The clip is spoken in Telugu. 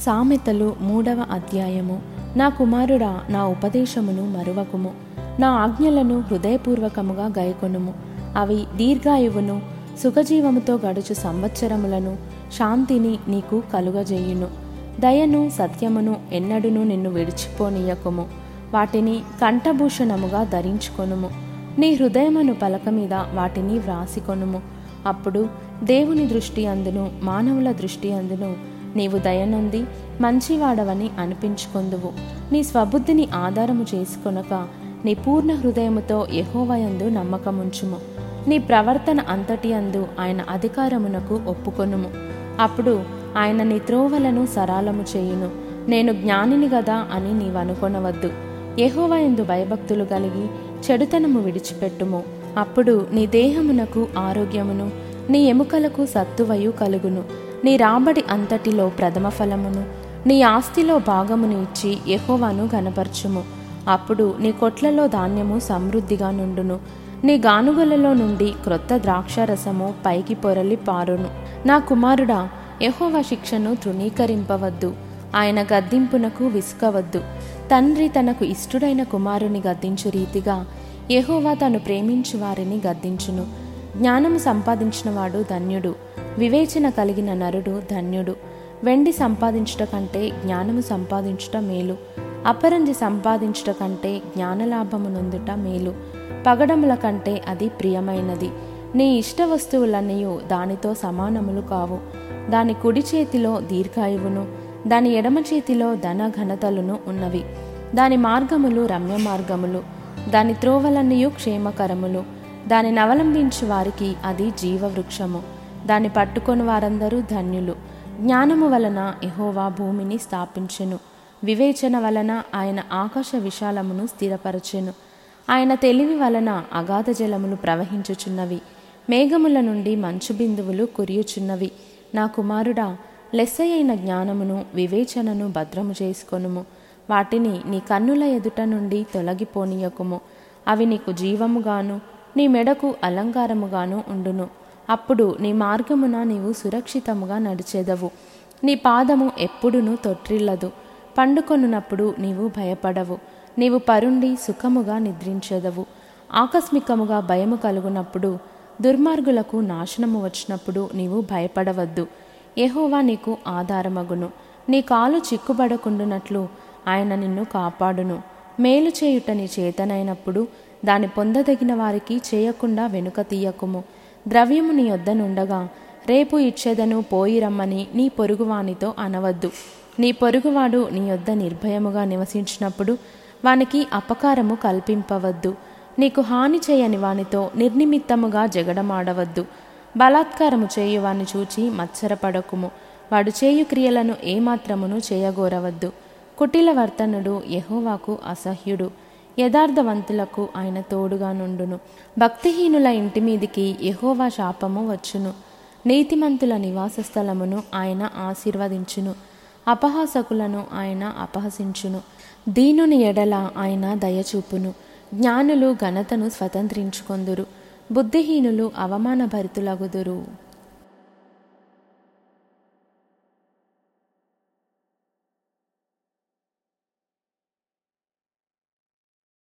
సామెతలు మూడవ అధ్యాయము. నా కుమారుడా నా ఉపదేశమును మరువకుము. నా ఆజ్ఞలను హృదయపూర్వకముగా గైకొనుము. అవి దీర్ఘాయువును సుఖజీవముతో గడుచు సంవత్సరములను శాంతిని నీకు కలుగజేయును. దయను సత్యమును ఎన్నడును నిన్ను విడిచిపోనీయకుము. వాటిని కంఠభూషణముగా ధరించుకొనుము. నీ హృదయమును పలక మీద వాటిని వ్రాసికొనుము. అప్పుడు దేవుని దృష్టి అందును మానవుల దృష్టి అందును నీవు దయనుంది మంచివాడవని అనిపించుకొందువు. నీ స్వబుద్ధిని ఆధారము చేసుకొనక నీ పూర్ణ హృదయముతో యహోవయందు నమ్మకముంచుము. నీ ప్రవర్తన అంతటి అందు ఆయన అధికారమునకు ఒప్పుకొనుము. అప్పుడు ఆయన నీ త్రోవలను సరాలము చేయును. నేను జ్ఞానిని గదా అని నీవనుకొనవద్దు. యహోవయందు భయభక్తులు కలిగి చెడుతనము విడిచిపెట్టుము. అప్పుడు నీ దేహమునకు ఆరోగ్యమును నీ ఎముకలకు సత్తువయు కలుగును. నీ రాబడి అంతటిలో ప్రథమ ఫలమును నీ ఆస్తిలో భాగమును ఇచ్చి యహోవాను గనపరచుము అప్పుడు నీ కొట్లలో ధాన్యము సమృద్ధిగా నుండును. నీ గానుగలలో నుండి క్రొత్త ద్రాక్షరసము పైకి పొరలి పారును. నా కుమారుడా యహోవా శిక్షను తృణీకరింపవద్దు. ఆయన గద్దింపునకు విసుకవద్దు. తండ్రి తనకు ఇష్టుడైన కుమారుని గద్దించు రీతిగా యహోవా తను ప్రేమించు వారిని గద్దించును. జ్ఞానము సంపాదించినవాడు ధన్యుడు. వివేచన కలిగిన నరుడు ధన్యుడు. వెండి సంపాదించుట కంటే జ్ఞానము సంపాదించుట మేలు. అపరంజి సంపాదించుట కంటే జ్ఞానలాభము నొందుట మేలు. పగడముల కంటే అది ప్రియమైనది. నీ ఇష్ట వస్తువులన్నయూ దానితో సమానములు కావు. దాని కుడి చేతిలో దీర్ఘాయువును దాని ఎడమ చేతిలో ధన ఘనతలును ఉన్నవి. దాని మార్గములు రమ్య మార్గములు. దాని త్రోవలన్నయూ క్షేమకరములు. దానిని అవలంబించు వారికి అది జీవవృక్షము. దాన్ని పట్టుకొని వారందరూ ధన్యులు. జ్ఞానము వలన ఎహోవా భూమిని స్థాపించెను. వివేచన వలన ఆయన ఆకాశ విశాలమును స్థిరపరచెను. ఆయన తెలివి వలన అగాధ జలములు ప్రవహించుచున్నవి. మేఘముల నుండి మంచు బిందువులు కురియుచున్నవి. నా కుమారుడా లెస్సయైన జ్ఞానమును వివేచనను భద్రము చేసుకొనుము. వాటిని నీ కన్నుల ఎదుట నుండి తొలగిపోనీయకుము. అవి నీకు జీవముగాను నీ మెడకు అలంకారముగాను ఉండును. అప్పుడు నీ మార్గమున నీవు సురక్షితముగా నడిచెదవు. నీ పాదము ఎప్పుడునూ తొట్రిల్లదు పండుకొనున్నప్పుడు నీవు భయపడవు. నీవు పరుండి సుఖముగా నిద్రించెదవు. ఆకస్మికముగా భయము కలుగునప్పుడు దుర్మార్గులకు నాశనము వచ్చినప్పుడు నీవు భయపడవద్దు. ఎహోవా నీకు ఆధారమగును. నీ కాలు చిక్కుబడకుండునట్లు ఆయన నిన్ను కాపాడును. మేలు చేయుట నీ చేతనైనప్పుడు దాని పొందదగిన వారికి చేయకుండా వెనుక తీయకుము. ద్రవ్యము నీ వద్దనుండగా రేపు ఇచ్చేదను పోయి రమ్మని నీ పొరుగువానితో అనవద్దు. నీ పొరుగువాడు నీ వద్ద నిర్భయముగా నివసించినప్పుడు వానికి అపకారము కల్పింపవద్దు. నీకు హాని చేయని వానితో నిర్నిమిత్తముగా జగడమాడవద్దు. బలాత్కారము చేయువాన్ని చూచి మత్సరపడకుము. వాడు చేయు క్రియలను ఏమాత్రమును చేయగోరవద్దు. కుటిల వర్తనుడు యహోవాకు అసహ్యుడు. యథార్థవంతులకు ఆయన తోడుగా నుండును. భక్తిహీనుల ఇంటి మీదికి యహోవా శాపము వచ్చును. నీతిమంతుల నివాస స్థలమును ఆయన ఆశీర్వదించును. అపహాసకులను ఆయన అపహసించును. దీనుని ఎడల ఆయన దయచూపును. జ్ఞానులు ఘనతను స్వతంత్రించుకొందురు. బుద్ధిహీనులు అవమానభరితులగుదురు.